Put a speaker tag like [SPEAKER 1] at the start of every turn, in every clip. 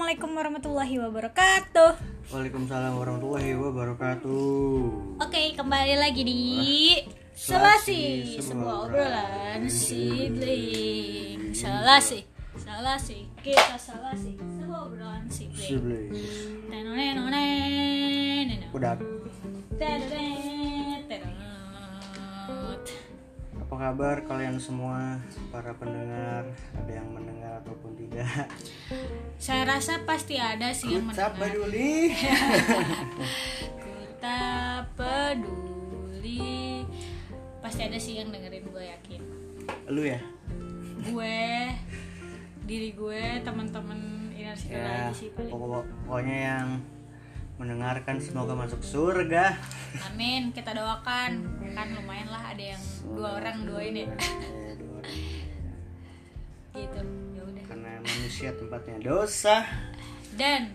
[SPEAKER 1] Assalamualaikum warahmatullahi wabarakatuh.
[SPEAKER 2] Waalaikumsalam warahmatullahi wabarakatuh.
[SPEAKER 1] Oke, kembali lagi di
[SPEAKER 2] Selasi, sebuah obrolan
[SPEAKER 1] sibling. Selasi, Selasi, kita Selasi, sebuah obrolan sibling.
[SPEAKER 2] Sibling. Apa kabar kalian semua para pendengar? Ada yang mendengar ataupun tidak?
[SPEAKER 1] Saya rasa pasti ada sih yang mendengar.
[SPEAKER 2] peduli.
[SPEAKER 1] Ku tak peduli. Pasti ada sih yang dengerin gue yakin.
[SPEAKER 2] Lu ya?
[SPEAKER 1] gue diri gue teman-teman circle
[SPEAKER 2] Ya,
[SPEAKER 1] sih paling
[SPEAKER 2] pokok- pokoknya yang mendengarkan semoga masuk surga.
[SPEAKER 1] amin kita doakan kan lumayan lah ada yang dua orang dua ini
[SPEAKER 2] dua orang.
[SPEAKER 1] gitu ya udah
[SPEAKER 2] Karena manusia tempatnya dosa.
[SPEAKER 1] dan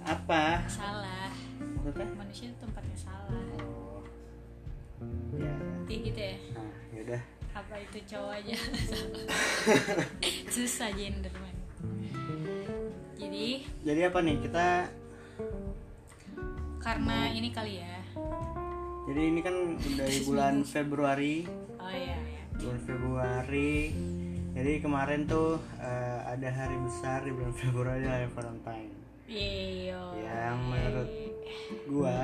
[SPEAKER 2] Apa?
[SPEAKER 1] salah
[SPEAKER 2] Maksudnya?
[SPEAKER 1] manusia itu tempatnya salah
[SPEAKER 2] Oh. Ya.
[SPEAKER 1] kayak gitu ya
[SPEAKER 2] Nah, yaudah.
[SPEAKER 1] apa itu cowok aja susah gender man jadi
[SPEAKER 2] Jadi apa nih kita
[SPEAKER 1] karena ini kali ya
[SPEAKER 2] Jadi ini kan udah di bulan Februari,
[SPEAKER 1] oh iya iya
[SPEAKER 2] bulan Februari. Jadi kemarin tuh eh, ada hari besar di bulan Februari hari Valentine.
[SPEAKER 1] iya
[SPEAKER 2] Yang menurut gua,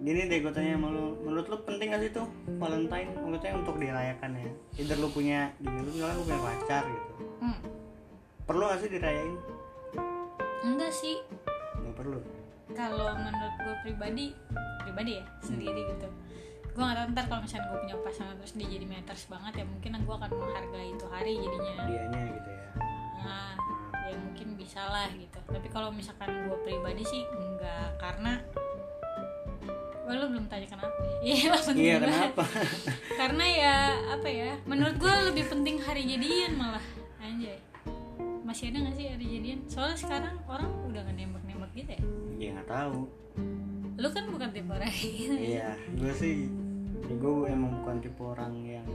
[SPEAKER 2] gini deh gue tanya sama lu, menurut lu penting gak sih tuh Valentine? Maksudnya untuk dirayakan ya. Either lu punya, gini lu misalnya lu punya pacar gitu.
[SPEAKER 1] hmm.
[SPEAKER 2] Perlu gak sih dirayain?
[SPEAKER 1] enggak sih
[SPEAKER 2] Nggak perlu.
[SPEAKER 1] Kalau menurut gue pribadi pribadi ya sendiri gitu. Gue nggak tahu ntar kalau misalnya gue punya pasangan terus dia jadi meters banget ya mungkin gue akan menghargai itu hari jadinya.
[SPEAKER 2] Dianya gitu ya.
[SPEAKER 1] nah ya mungkin bisa lah gitu. Tapi kalau misalkan gue pribadi sih enggak karena Wah, lu belum tanya kenapa iya penting
[SPEAKER 2] Iya
[SPEAKER 1] banget.
[SPEAKER 2] kenapa?
[SPEAKER 1] karena ya apa ya menurut gue lebih penting hari jadian malah anjay. Masih ada gak sih hari jadian? Soalnya sekarang orang udah gak nembak-nembak gitu ya
[SPEAKER 2] ya nggak tahu.
[SPEAKER 1] lu kan bukan tipe orang gitu
[SPEAKER 2] Iya, gue sih, ya gue emang bukan tipe orang yang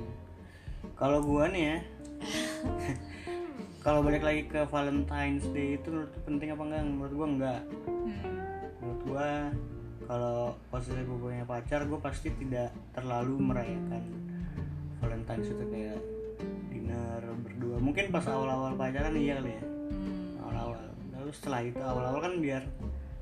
[SPEAKER 2] kalau gue nih ya, kalau balik lagi ke Valentine's Day itu menurut lu penting apa enggak? Menurut gue enggak.
[SPEAKER 1] Hmm.
[SPEAKER 2] Menurut gue kalau posisi gue punya pacar, gue pasti tidak terlalu merayakan Valentine's itu kayak dinner berdua. Mungkin pas awal-awal pacaran iya kali ya,
[SPEAKER 1] Hmm.
[SPEAKER 2] awal-awal. Lalu setelah itu awal-awal kan biar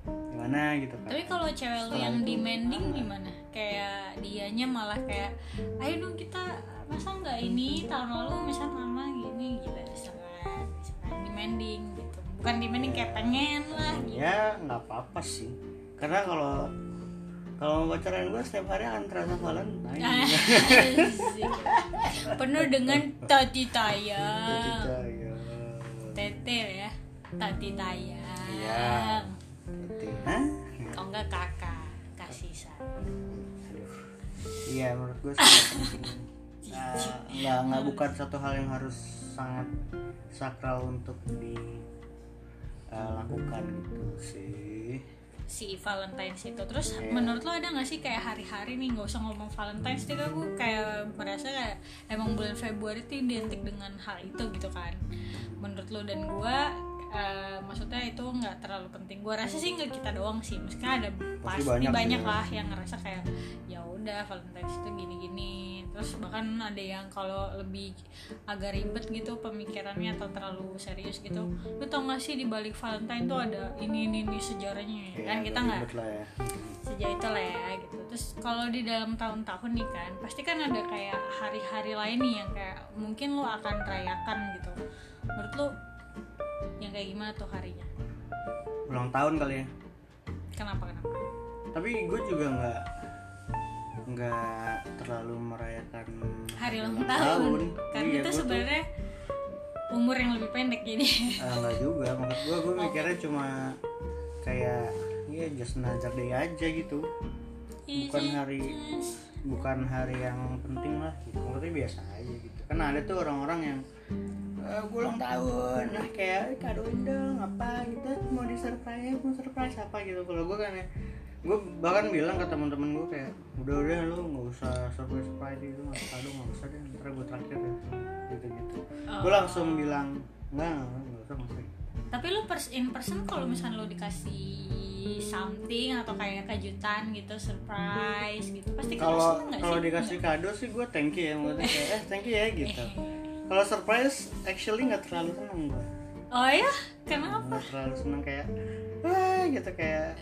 [SPEAKER 2] gimana gitu kan.
[SPEAKER 1] Tapi kalau cewek lu yang demanding gimana? Kayak dianya malah kayak, ayo dong kita masa nggak ini tahun lalu misal mama gini gitu misalkan, misalkan demanding gitu. Bukan demanding kayak pengen lah gitu.
[SPEAKER 2] ya nggak apa-apa sih karena kalau kalau mau pacaran gue setiap hari akan terasa Valentine
[SPEAKER 1] Asik. Penuh dengan tati tayang.
[SPEAKER 2] Ya
[SPEAKER 1] Tete ya, tati tayang.
[SPEAKER 2] Iya. Gitu. Hah?
[SPEAKER 1] Kalau enggak kakak kasih.
[SPEAKER 2] Aduh. iya menurut gue sih penting. Nah, nggak nggak bukan satu hal yang harus sangat sakral untuk dilakukan gitu sih
[SPEAKER 1] si Valentine's itu terus menurut lo ada nggak sih kayak hari-hari nih nggak usah ngomong Valentine's Day aku kayak merasa kayak emang bulan Februari itu identik dengan hal itu gitu kan menurut lo dan gua eh, maksudnya itu nggak terlalu penting. Gua rasa sih nggak kita doang sih. Meskipun ada pasti,
[SPEAKER 2] banyak
[SPEAKER 1] banyak,
[SPEAKER 2] sih, ya.
[SPEAKER 1] lah yang ngerasa kayak ya udah Valentine's itu gini-gini. Terus bahkan ada yang kalau lebih agak ribet gitu pemikirannya atau terlalu serius gitu lu tau gak sih di balik Valentine tuh ada ini ini, ini sejarahnya kan
[SPEAKER 2] Ya,
[SPEAKER 1] kita
[SPEAKER 2] agak
[SPEAKER 1] nggak
[SPEAKER 2] ribet lah ya.
[SPEAKER 1] sejauh itu lah ya gitu. Terus kalau di dalam tahun-tahun nih kan pasti kan ada kayak hari-hari lain nih yang kayak mungkin lo akan rayakan gitu. Menurut lo yang kayak gimana tuh harinya?
[SPEAKER 2] Ulang tahun kali ya.
[SPEAKER 1] Kenapa kenapa?
[SPEAKER 2] Tapi gue juga nggak nggak terlalu merayakan
[SPEAKER 1] hari ulang tahun. karena
[SPEAKER 2] Iya,
[SPEAKER 1] itu
[SPEAKER 2] tuh-
[SPEAKER 1] sebenarnya umur yang lebih pendek jadi
[SPEAKER 2] Ah, enggak juga. Maksud gue gue mikirnya cuma kayak ya just another day aja gitu. Bukan hari bukan hari yang penting lah gitu. Maksudnya biasa aja gitu. Karena ada tuh orang-orang yang eh, gue ulang tahun. Nah kayak kadoin dong apa gitu mau di surprise mau surprise apa gitu. Kalau gue kan ya gue bahkan bilang ke teman-teman gue kayak udah udah lu nggak usah surprise surprise itu nggak usah kado nggak usah deh ntar gue traktir ya gitu gitu gue langsung bilang enggak enggak, enggak usah nggak usah.
[SPEAKER 1] Tapi lu pers in person kalau misalnya lu dikasih something atau kayak kejutan gitu surprise gitu pasti kan lu
[SPEAKER 2] kalau
[SPEAKER 1] nggak
[SPEAKER 2] kalau
[SPEAKER 1] sih?
[SPEAKER 2] dikasih kado sih gue thank you ya maksudnya kayak eh thank you ya gitu kalau surprise actually nggak terlalu seneng gue
[SPEAKER 1] oh ya? Kenapa?
[SPEAKER 2] Nggak terlalu seneng kayak wah gitu kayak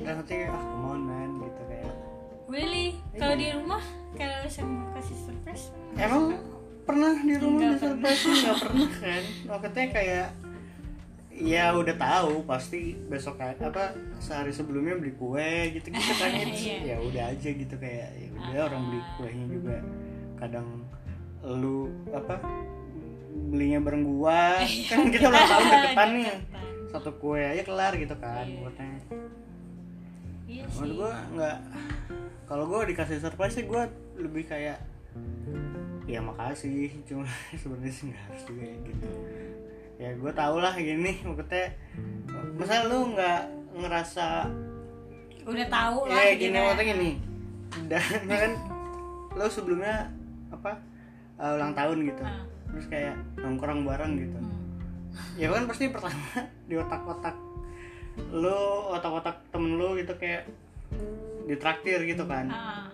[SPEAKER 2] dan nanti ah come on man gitu kayak.
[SPEAKER 1] Really? Kalau di rumah kalau saya kasih surprise?
[SPEAKER 2] Emang pernah di rumah di surprise? Nggak pernah kan? Waktunya kayak ya udah tahu pasti besok kayak apa sehari sebelumnya beli kue gitu gitu kan it's-
[SPEAKER 1] Iya.
[SPEAKER 2] ya udah aja gitu kayak ya udah orang beli kuenya juga. Kadang lu apa belinya bareng gua. Kan kita ulang tahun deketan nih.
[SPEAKER 1] Deketan.
[SPEAKER 2] satu kue aja kelar gitu kan
[SPEAKER 1] Iya.
[SPEAKER 2] buatnya.
[SPEAKER 1] Iya
[SPEAKER 2] menurut
[SPEAKER 1] sih.
[SPEAKER 2] gua nggak kalau gua dikasih surprise sih gua lebih kayak ya makasih cuma sebenarnya sih nggak harus juga ya gitu. Ya gua tau lah gini maksudnya masa lu nggak ngerasa
[SPEAKER 1] udah tahu lah
[SPEAKER 2] ya gini
[SPEAKER 1] gitu.
[SPEAKER 2] maksudnya gini. Dan kan lu sebelumnya apa uh, ulang tahun gitu
[SPEAKER 1] Ah.
[SPEAKER 2] terus kayak nongkrong bareng gitu
[SPEAKER 1] Hmm.
[SPEAKER 2] ya kan pasti pertama di otak-otak lu otak-otak temen lu gitu kayak ditraktir gitu kan
[SPEAKER 1] Ah.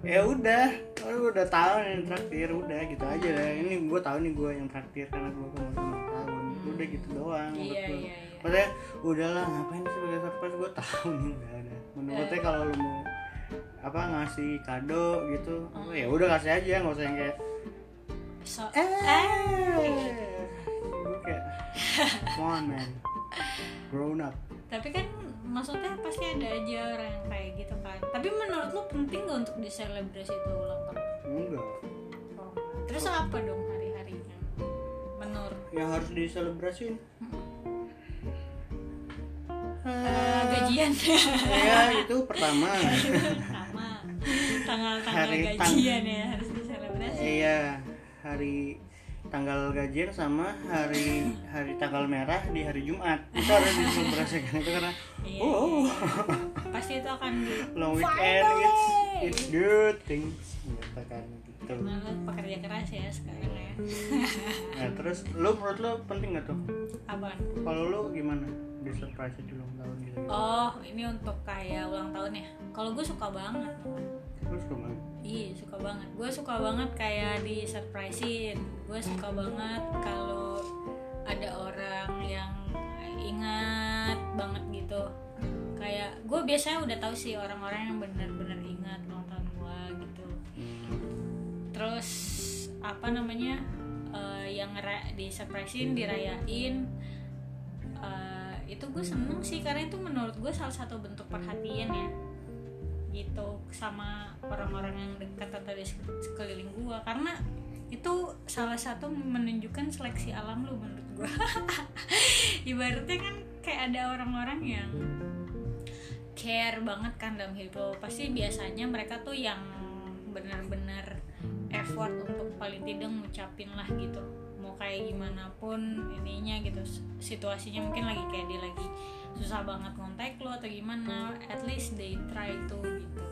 [SPEAKER 2] ya udah lu udah tahu yang traktir udah gitu aja lah ini gue tahu nih gue yang traktir karena gue kemarin ulang tahun udah gitu doang
[SPEAKER 1] Iya, iya, iya.
[SPEAKER 2] maksudnya udahlah ngapain sih pakai surprise gue tahu nih udah ada menurutnya kalau lu mau apa ngasih kado gitu
[SPEAKER 1] Oh.
[SPEAKER 2] ya udah kasih aja nggak usah yang kayak
[SPEAKER 1] so
[SPEAKER 2] eh. Gue kayak come on man. Grown up.
[SPEAKER 1] Tapi kan maksudnya pasti ada aja orang yang kayak gitu kan. Tapi menurut lu penting gak untuk diselebrasi itu ulang tahun?
[SPEAKER 2] Enggak.
[SPEAKER 1] Oh. terus apa dong hari-harinya? Menurut?
[SPEAKER 2] Yang harus diselebrasin?
[SPEAKER 1] Eh, gajian.
[SPEAKER 2] Ya itu pertama.
[SPEAKER 1] Sama tanggal-tanggal
[SPEAKER 2] Hari tang-
[SPEAKER 1] gajian ya harus diselebrasi.
[SPEAKER 2] Iya hari tanggal gajian sama hari hari tanggal merah di hari Jumat. Itu harus diselebrasikan itu karena
[SPEAKER 1] Iya,
[SPEAKER 2] oh.
[SPEAKER 1] pasti itu akan di
[SPEAKER 2] long weekend it's it's good things gitu kan gitu.
[SPEAKER 1] Pekerja keras ya sekarang ya.
[SPEAKER 2] Nah terus lu menurut lu penting gak tuh?
[SPEAKER 1] Apaan
[SPEAKER 2] kalau lu gimana? Di surprise di ulang tahun gitu.
[SPEAKER 1] Oh ini untuk kayak ulang tahun ya? Kalau gue suka banget.
[SPEAKER 2] Terus gimana
[SPEAKER 1] Iya suka banget. Gue suka banget kayak di surprisein. Gue suka banget kalau ada orang yang ingat banget gitu. Kayak gue biasanya udah tahu sih orang-orang yang benar-benar ingat ulang tahun gue gitu. Terus apa namanya eh, yang di surprisein dirayain eh, itu gue seneng sih karena itu menurut gue salah satu bentuk perhatian ya gitu sama orang-orang yang dekat atau di sek- sekeliling gua. Karena itu salah satu menunjukkan seleksi alam lu menurut gua. Ibaratnya kan kayak ada orang-orang yang care banget kan dalam hidup lo. Pasti biasanya mereka tuh yang benar-benar effort untuk paling tidak ngucapin lah gitu kayak gimana pun ininya gitu. Situasinya mungkin lagi kayak dia lagi susah banget kontak lo atau gimana at least they try to gitu.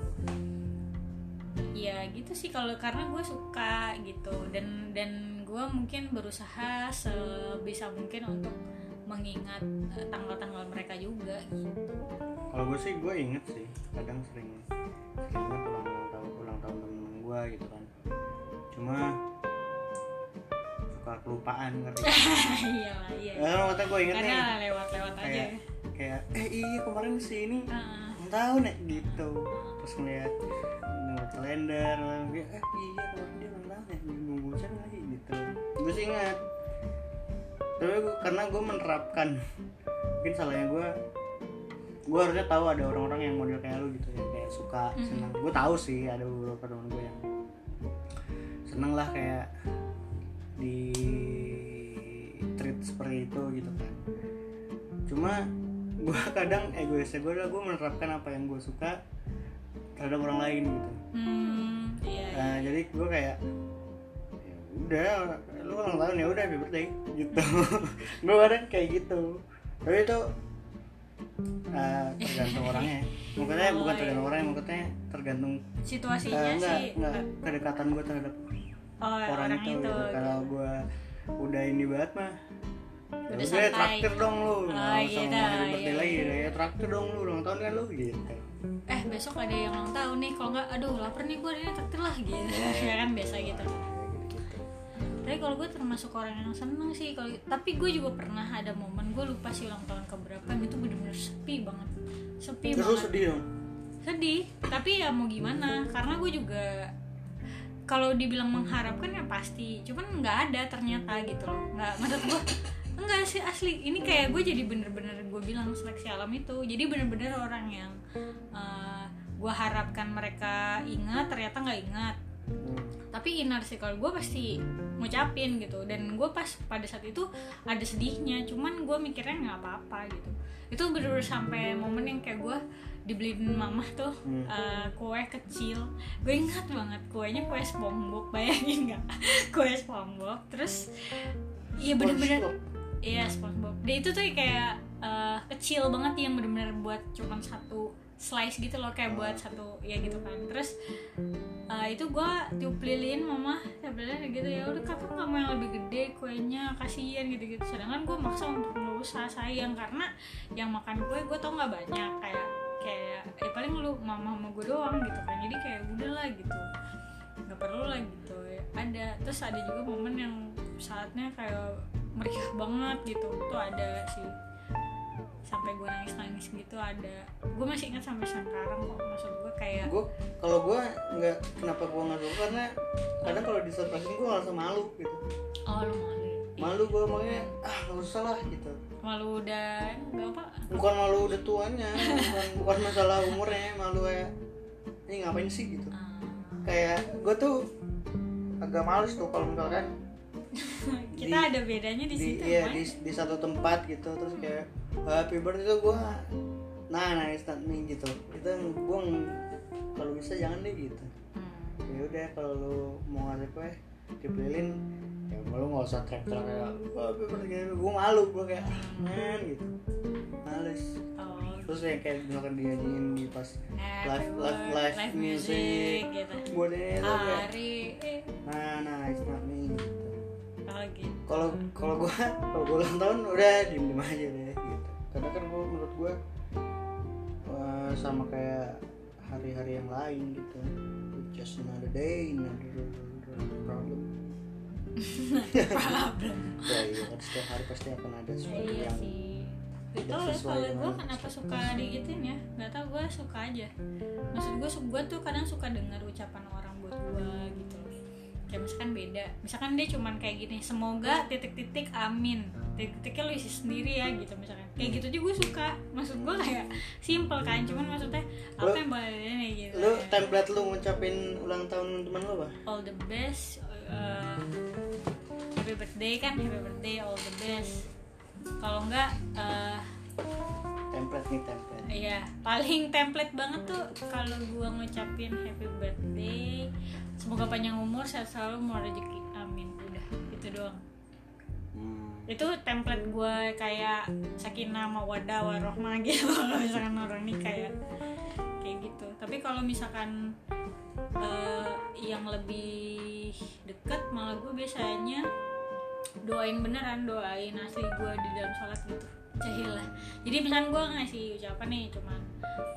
[SPEAKER 1] Ya gitu sih kalau karena gue suka gitu. Dan dan gue mungkin berusaha sebisa mungkin untuk mengingat eh, tanggal-tanggal mereka juga gitu.
[SPEAKER 2] Kalau gue sih gue inget sih kadang sering sering inget ulang tahun ulang tahun temen gue gitu kan. Cuma suka kelupaan ngerti?
[SPEAKER 1] Iya lah iya.
[SPEAKER 2] Ya kan waktu gue inget nih.
[SPEAKER 1] karena lewat-lewat aja.
[SPEAKER 2] Kayak
[SPEAKER 1] ya
[SPEAKER 2] eh iya kemarin sih ini ulang tahun ya gitu. Terus ngeliat ngeliat kalender kayak eh iya kemarin dia ulang tahun saya nggak sih? Gitu. Gue sih ingat. Tapi gua, karena gue menerapkan mungkin salahnya gue gue harusnya tahu ada orang-orang yang model kayak lu gitu ya kayak suka senang. Gue tahu sih ada beberapa teman gue yang seneng lah kayak di treat seperti itu gitu kan. Cuma gue kadang egoisnya gue adalah gue menerapkan apa yang gue suka terhadap orang lain gitu.
[SPEAKER 1] Hmm iya iya.
[SPEAKER 2] Nah, jadi gue kayak ya udah lu ulang tahun ya udah happy birthday gitu. Gue kadang kayak gitu. Tapi itu eh, tergantung orangnya. Maksudnya
[SPEAKER 1] Oh,
[SPEAKER 2] bukan
[SPEAKER 1] iya.
[SPEAKER 2] tergantung orangnya maksudnya tergantung
[SPEAKER 1] situasinya
[SPEAKER 2] eh, enggak,
[SPEAKER 1] sih.
[SPEAKER 2] enggak kedekatan gue terhadap
[SPEAKER 1] oh
[SPEAKER 2] orang, itu, gitu. kalau gue udah ini banget mah Ya
[SPEAKER 1] udah santai.
[SPEAKER 2] traktir dong lu.
[SPEAKER 1] Oh,
[SPEAKER 2] usah
[SPEAKER 1] gitu,
[SPEAKER 2] ngomongin birthday
[SPEAKER 1] iya,
[SPEAKER 2] lagi
[SPEAKER 1] iya.
[SPEAKER 2] ya traktir dong lu ulang tahun kan lu gitu.
[SPEAKER 1] Eh besok ada yang ulang tahun nih kalau nggak aduh lapar nih gue ini traktir lah gitu. Ya kan biasa gitu.
[SPEAKER 2] Ya, gitu-gitu.
[SPEAKER 1] tapi kalau gue termasuk orang yang seneng sih kalau tapi gue juga pernah ada momen gue lupa sih ulang tahun keberapa itu bener-bener sepi banget. Sepi
[SPEAKER 2] terus
[SPEAKER 1] banget.
[SPEAKER 2] sedih dong?
[SPEAKER 1] Sedih tapi ya mau gimana karena gue juga kalau dibilang mengharapkan ya pasti. Cuman nggak ada ternyata gitu loh. Nggak maksud gue enggak sih asli. Ini kayak gue jadi bener-bener gue bilang seleksi alam itu. Jadi bener-bener orang yang gue harapkan mereka ingat ternyata nggak ingat. Tapi inner circle gue pasti ngucapin gitu. Dan gue pas pada saat itu ada sedihnya. Cuman gue mikirnya nggak apa-apa gitu. Itu bener-bener sampai momen yang kayak gue dibeliin mama tuh
[SPEAKER 2] Hmm.
[SPEAKER 1] eh, kue kecil. Gue ingat banget kuenya kue SpongeBob bayangin nggak? Kue SpongeBob terus iya bener-bener iya SpongeBob. Dia itu tuh kayak eh, kecil banget yang bener-bener buat cuman satu slice gitu loh kayak buat satu ya gitu kan. Terus eh, itu gue tiup lilin mama ya bilang gitu ya udah kapan nggak mau yang lebih gede kuenya kasihan gitu gitu sedangkan gue maksa untuk nggak usah sayang. Karena yang makan kue gue tau nggak banyak. Kayak nggak perlu lah gitu ya. Ada terus ada juga momen yang saatnya kayak meriah banget gitu. Tuh ada sih. Sampai gue nangis nangis gitu ada. Gue masih ingat sampai sekarang kok maksud gue kayak
[SPEAKER 2] gue kalau gue nggak kenapa gue nggak suka? Karena kadang kalau di surprisein gue ngerasa malu gitu.
[SPEAKER 1] Oh lu malu. Ya?
[SPEAKER 2] malu gue makanya ah nggak usah lah gitu.
[SPEAKER 1] Malu udah nggak apa
[SPEAKER 2] bukan malu udah tuanya bukan, bukan masalah umurnya malu kayak ini ngapain sih? gitu.
[SPEAKER 1] Ah,
[SPEAKER 2] kayak gue tuh agak males tuh kalau misalkan
[SPEAKER 1] kita ada bedanya di,
[SPEAKER 2] di
[SPEAKER 1] situ
[SPEAKER 2] iya di, di satu tempat gitu terus kayak happy birthday itu gue nah nah not me gitu. Itu gue kalau bisa jangan deh gitu.
[SPEAKER 1] Hmm.
[SPEAKER 2] ya udah kalau lu mau ngasih kue dipilin ya lu nggak usah teriak teriak kayak happy birthday gue malu gue kayak men gitu. Males.
[SPEAKER 1] Oh.
[SPEAKER 2] Terus yang kayak misalkan diajakin di pas live live live,
[SPEAKER 1] live
[SPEAKER 2] music,
[SPEAKER 1] gitu.
[SPEAKER 2] buat ini tuh kayak nah nah it's not me gitu.
[SPEAKER 1] Oh gitu.
[SPEAKER 2] Kalau kalau gue kalau gue ulang tahun udah diem diem aja deh gitu. Karena kan gua, menurut gue eh, sama kayak hari-hari yang lain gitu. Just another day another problem
[SPEAKER 1] problem
[SPEAKER 2] ya iya kan setiap hari pasti akan ada sesuatu
[SPEAKER 1] iya
[SPEAKER 2] yang
[SPEAKER 1] sih. Gak tau ya kalau gue kenapa suka digituin ya? Gak tau gue suka aja. Maksud gue gue tuh kadang suka dengar ucapan orang buat gue gitu misalkan beda. Misalkan dia cuman kayak gini Semoga titik-titik amin. Titik-titiknya lu isi sendiri ya gitu misalkan. Kayak gitu juga gue suka. Maksud gue kayak simple kan Cuman maksudnya Apa
[SPEAKER 2] Lu-
[SPEAKER 1] yang boleh ini gitu.
[SPEAKER 2] lu template lu ngucapin ulang tahun teman lu apa?
[SPEAKER 1] All the best uh, Happy birthday kan Happy birthday all the best. Kalau enggak uh,
[SPEAKER 2] template nih template.
[SPEAKER 1] Iya, paling template banget tuh kalau gua ngucapin happy birthday, semoga panjang umur, sehat selalu, mau rezeki, amin. Udah, itu doang.
[SPEAKER 2] hmm.
[SPEAKER 1] Itu template gua kayak sakinah mawadah warohmah gitu kalau misalkan orang nikah ya. Kayak gitu. Tapi kalau misalkan eh, yang lebih deket malah gue biasanya doain beneran doain asli gue di dalam sholat gitu jahil lah jadi misalkan gue ngasih ucapan nih cuman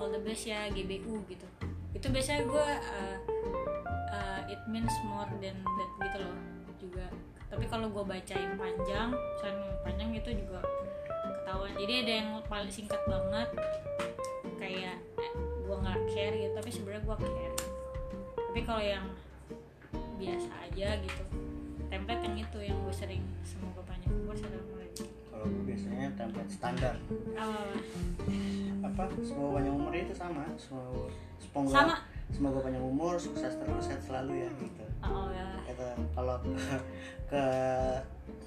[SPEAKER 1] all the best ya GBU gitu itu biasanya gue uh, uh, it means more than that gitu loh juga. Tapi kalau gue bacain panjang misalnya panjang itu juga ketahuan. Jadi ada yang paling singkat banget kayak eh, gue nggak care gitu tapi sebenarnya gue care. Tapi kalau yang biasa aja gitu template yang itu yang gue sering semoga panjang umur sehat rezeki
[SPEAKER 2] kalau gue biasanya template standar.
[SPEAKER 1] Oh,
[SPEAKER 2] apa semoga panjang umur itu sama semoga
[SPEAKER 1] sama
[SPEAKER 2] semoga panjang umur sukses terus sehat selalu ya gitu.
[SPEAKER 1] Oh ya.
[SPEAKER 2] Kata kalau ke,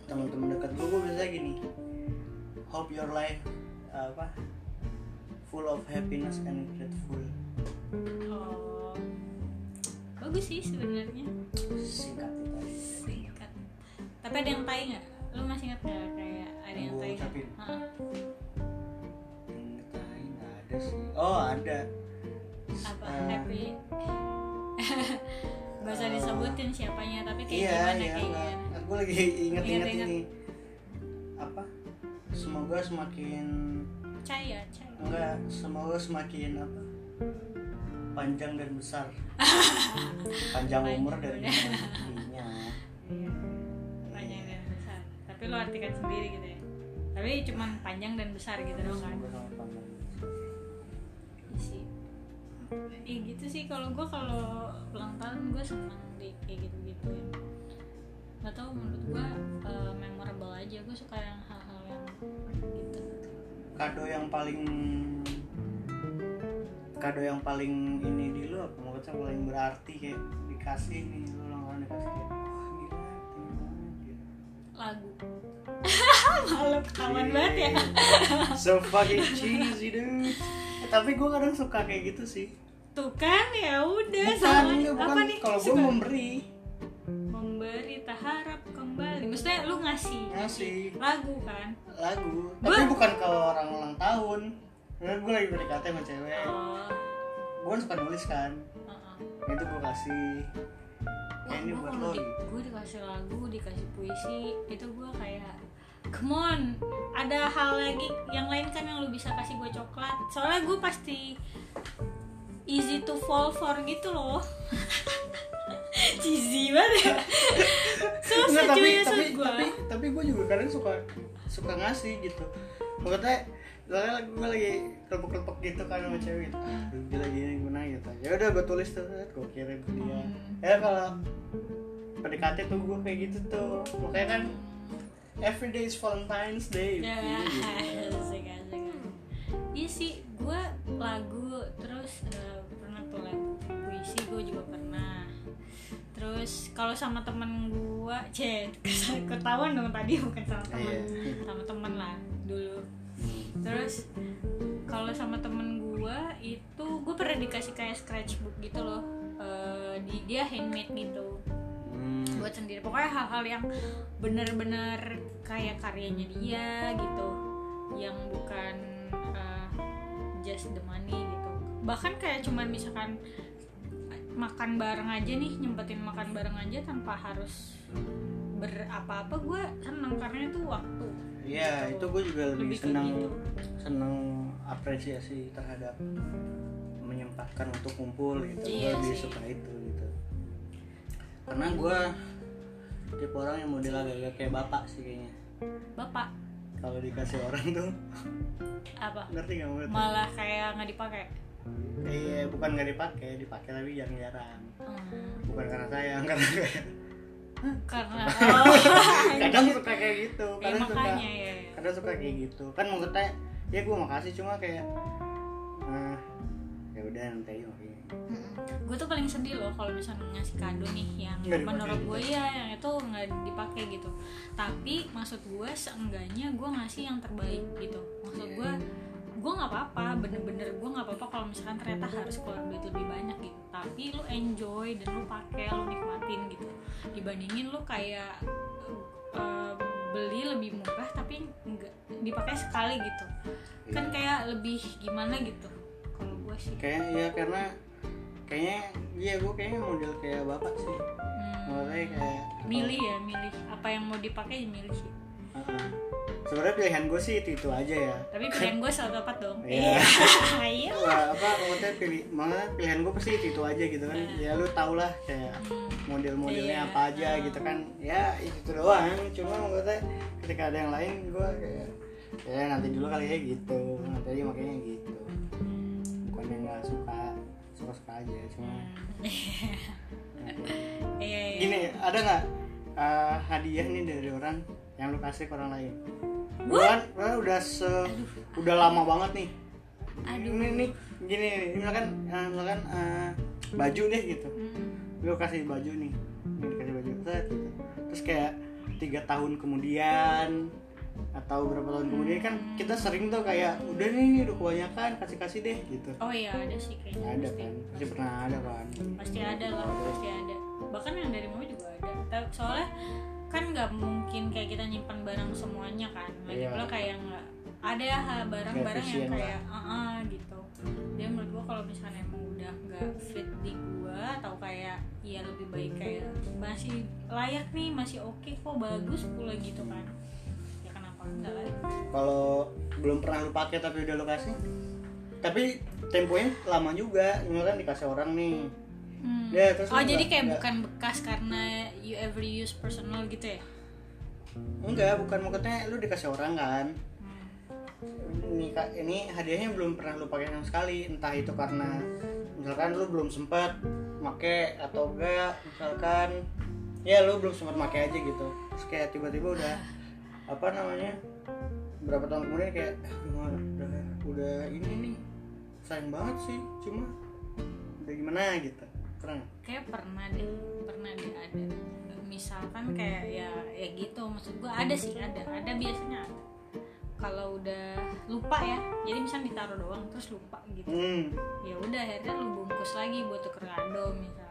[SPEAKER 2] teman-teman dekat gue gue biasanya gini. Hope your life apa full of happiness and grateful.
[SPEAKER 1] Oh. Bagus sih sebenarnya.
[SPEAKER 2] Singkat itu aja.
[SPEAKER 1] singkat. Tapi ada yang tai nggak? Lu masih ingat nggak? Kayak ada yang tai.
[SPEAKER 2] Yang tai nggak ada sih. Oh ada
[SPEAKER 1] apa?
[SPEAKER 2] Eh,
[SPEAKER 1] happy. Gak usah disebutin siapanya tapi kayak
[SPEAKER 2] iya
[SPEAKER 1] gimana
[SPEAKER 2] iya
[SPEAKER 1] kayak gimana
[SPEAKER 2] aku lagi inget-inget ini. Apa? Semoga semakin
[SPEAKER 1] Caya, caya.
[SPEAKER 2] enggak semoga semakin apa? Panjang dan besar. Panjang umur dan
[SPEAKER 1] Iya. Panjang dan besar. Tapi lo artikan sendiri gitu ya. Tapi cuman panjang dan besar gitu dong kan. Iya gitu sih kalau gue kalau ulang tahun gue seneng di kayak gitu gitu ya. Gak tau menurut gue eh, memorable aja gue suka yang hal-hal yang gitu.
[SPEAKER 2] kado yang paling kado yang paling ini di lu apa maksudnya paling berarti kayak dikasih nih lu ulang tahun dikasih kayak wah gila gitu.
[SPEAKER 1] Lagu. Malu kawan banget ya.
[SPEAKER 2] so fucking cheesy dude Eh, tapi gue kadang suka kayak gitu sih
[SPEAKER 1] Tuh kan ya udah
[SPEAKER 2] bukan,
[SPEAKER 1] sama apa
[SPEAKER 2] bukan
[SPEAKER 1] nih?
[SPEAKER 2] kalau gue memberi
[SPEAKER 1] memberi tak harap kembali. Maksudnya lu ngasih
[SPEAKER 2] ngasih
[SPEAKER 1] lagu kan?
[SPEAKER 2] lagu
[SPEAKER 1] Gua-
[SPEAKER 2] tapi bukan ke orang ulang tahun gue lagi PDKT sama cewek
[SPEAKER 1] Oh.
[SPEAKER 2] gue kan suka nulis kan
[SPEAKER 1] Heeh.
[SPEAKER 2] Nah, itu gue kasih
[SPEAKER 1] Wah,
[SPEAKER 2] ini buat lo
[SPEAKER 1] di, gue dikasih lagu, dikasih puisi, itu gue kayak Come on, ada hal lagi yang lain kan yang lu bisa kasih gue coklat. Soalnya gue pasti easy to fall for gitu loh. Cheesy banget ya. Susah
[SPEAKER 2] Nggak, tapi
[SPEAKER 1] cuy
[SPEAKER 2] tapi
[SPEAKER 1] gue.
[SPEAKER 2] tapi tapi gue juga kadang suka suka ngasih gitu maksudnya soalnya gue lagi kelepek-kelepek gitu kan sama cewek gitu ah
[SPEAKER 1] Hmm.
[SPEAKER 2] gila gini gimana gitu ya udah gue tulis tuh gue kirim ke dia
[SPEAKER 1] Hmm.
[SPEAKER 2] ya kalau PDKT tuh gue kayak gitu tuh makanya kan every day is Valentine's Day
[SPEAKER 1] Ya,
[SPEAKER 2] Gitu.
[SPEAKER 1] Iya sih, gue lagu terus eh, pernah tuh lagu puisi gue juga pernah. Terus kalau sama temen gue, cek ketahuan dong tadi bukan sama temen,
[SPEAKER 2] Iya.
[SPEAKER 1] sama temen lah dulu. Terus kalau sama temen gue itu gue pernah dikasih kayak scratchbook gitu loh. Eh, di dia handmade gitu
[SPEAKER 2] Hmm.
[SPEAKER 1] buat sendiri pokoknya hal-hal yang bener-bener kayak karyanya dia gitu yang bukan uh, just the money gitu bahkan kayak cuman misalkan makan bareng aja nih nyempetin makan bareng aja tanpa harus berapa-apa gue seneng karena itu waktu
[SPEAKER 2] Iya,
[SPEAKER 1] Gitu.
[SPEAKER 2] itu gue juga lebih,
[SPEAKER 1] Lebih
[SPEAKER 2] senang
[SPEAKER 1] gitu.
[SPEAKER 2] senang apresiasi terhadap menyempatkan untuk kumpul gitu.
[SPEAKER 1] Iya
[SPEAKER 2] gue lebih
[SPEAKER 1] sih.
[SPEAKER 2] suka itu gitu. Karena gue tipe orang yang model agak-agak kayak bapak sih kayaknya.
[SPEAKER 1] bapak
[SPEAKER 2] Kalau dikasih orang tuh
[SPEAKER 1] apa
[SPEAKER 2] ngerti nggak menurut?
[SPEAKER 1] malah kayak nggak dipakai
[SPEAKER 2] Iya, bukan nggak dipakai, dipakai tapi jarang-jarang.
[SPEAKER 1] Hmm,
[SPEAKER 2] Bukan karena sayang, karena kayak
[SPEAKER 1] karena oh
[SPEAKER 2] kadang suka kayak gitu,
[SPEAKER 1] ya,
[SPEAKER 2] kadang suka
[SPEAKER 1] makanya ya, ya.
[SPEAKER 2] kadang suka kayak gitu. Kan maksudnya ya gue makasih cuma kayak eh, ya udah nanti aja makanya.
[SPEAKER 1] Gue tuh paling sedih loh kalau misalnya ngasih kado nih yang menurut
[SPEAKER 2] gitu.
[SPEAKER 1] gue ya yang itu nggak dipakai gitu. Tapi maksud gue seenggaknya gue ngasih yang terbaik gitu. Maksud gue gue nggak apa-apa bener-bener gue nggak apa-apa kalau misalkan ternyata harus keluar duit lebih banyak gitu. Tapi lu enjoy dan lu pakai lu nikmatin gitu. Dibandingin lu kayak eh, beli lebih murah tapi nggak dipakai sekali gitu. Kan kayak lebih gimana gitu? Kalau gue sih.
[SPEAKER 2] Kayak ya karena kayaknya iya gue kayaknya model kayak bapak sih.
[SPEAKER 1] Hmm.
[SPEAKER 2] Kayak
[SPEAKER 1] milih ya milih apa yang mau dipakai milih sih
[SPEAKER 2] Heeh. Sebenarnya pilihan gue sih itu, itu aja ya.
[SPEAKER 1] tapi pilihan gue selalu tepat dong
[SPEAKER 2] Iya.
[SPEAKER 1] iya
[SPEAKER 2] Wah, apa maksudnya pilih malah pilihan gue pasti itu, itu aja gitu kan. Ya lu tau lah kayak
[SPEAKER 1] Hmm.
[SPEAKER 2] model-modelnya
[SPEAKER 1] Iya.
[SPEAKER 2] apa aja gitu kan. Ya itu doang. Cuma maksudnya ketika ada yang lain gue kayak ya nanti dulu kali ya gitu. Nanti aja makanya gitu. Bukan yang nggak suka suka-suka aja cuma.
[SPEAKER 1] Iya iya.
[SPEAKER 2] Gini ada nggak uh, hadiah nih dari orang yang lu kasih ke orang lain? Lu kan lu kan udah se udah lama banget nih.
[SPEAKER 1] Aduh.
[SPEAKER 2] ini nih gini nih misalkan uh, misalkan uh, baju deh gitu.
[SPEAKER 1] Hmm.
[SPEAKER 2] lu kasih baju nih. Ini dikasih baju set gitu. Terus kayak tiga tahun kemudian atau berapa tahun kemudian kan kita sering tuh kayak udah nih ini udah kebanyakan kasih kasih deh gitu.
[SPEAKER 1] Oh iya ada sih kayaknya
[SPEAKER 2] ada
[SPEAKER 1] pasti.
[SPEAKER 2] kan pasti pernah ada kan.
[SPEAKER 1] Pasti ada lah pasti ada. Bahkan yang dari mama juga ada. Soalnya kan nggak mungkin kayak kita nyimpan barang semuanya kan. Lagi
[SPEAKER 2] Iya.
[SPEAKER 1] pula kayak nggak ada ha- barang-barang yang kayak ah gitu. Dia menurut gua kalau misalnya emang udah nggak fit di gua atau kayak ya lebih baik kayak masih layak nih masih oke kok bagus pula gitu kan
[SPEAKER 2] kalau belum pernah lu pakai tapi udah lu kasih. Tapi temponya lama juga. Ini kan dikasih orang nih.
[SPEAKER 1] Hmm.
[SPEAKER 2] Ya, terus
[SPEAKER 1] oh jadi kayak
[SPEAKER 2] nggak-
[SPEAKER 1] bukan bekas karena you ever use personal gitu ya?
[SPEAKER 2] Enggak bukan. Maksudnya lu dikasih orang kan.
[SPEAKER 1] Hmm.
[SPEAKER 2] ini Kak, ini hadiahnya belum pernah lu pakai sama sekali. Entah itu karena misalkan lu belum sempat make atau enggak misalkan. Ya lu belum sempat make aja gitu. Terus kayak tiba-tiba udah apa namanya berapa tahun kemudian kayak "Ah, udah, udah ini nih sayang banget sih cuma udah gimana gitu pernah
[SPEAKER 1] kayak pernah deh pernah deh ada. Misalkan kayak ya ya gitu maksud gua ada sih ada ada biasanya ada. Kalau udah lupa ya jadi misalnya ditaruh doang terus lupa gitu.
[SPEAKER 2] Hmm.
[SPEAKER 1] Ya udah akhirnya lu bungkus lagi buat tuker kado misalkan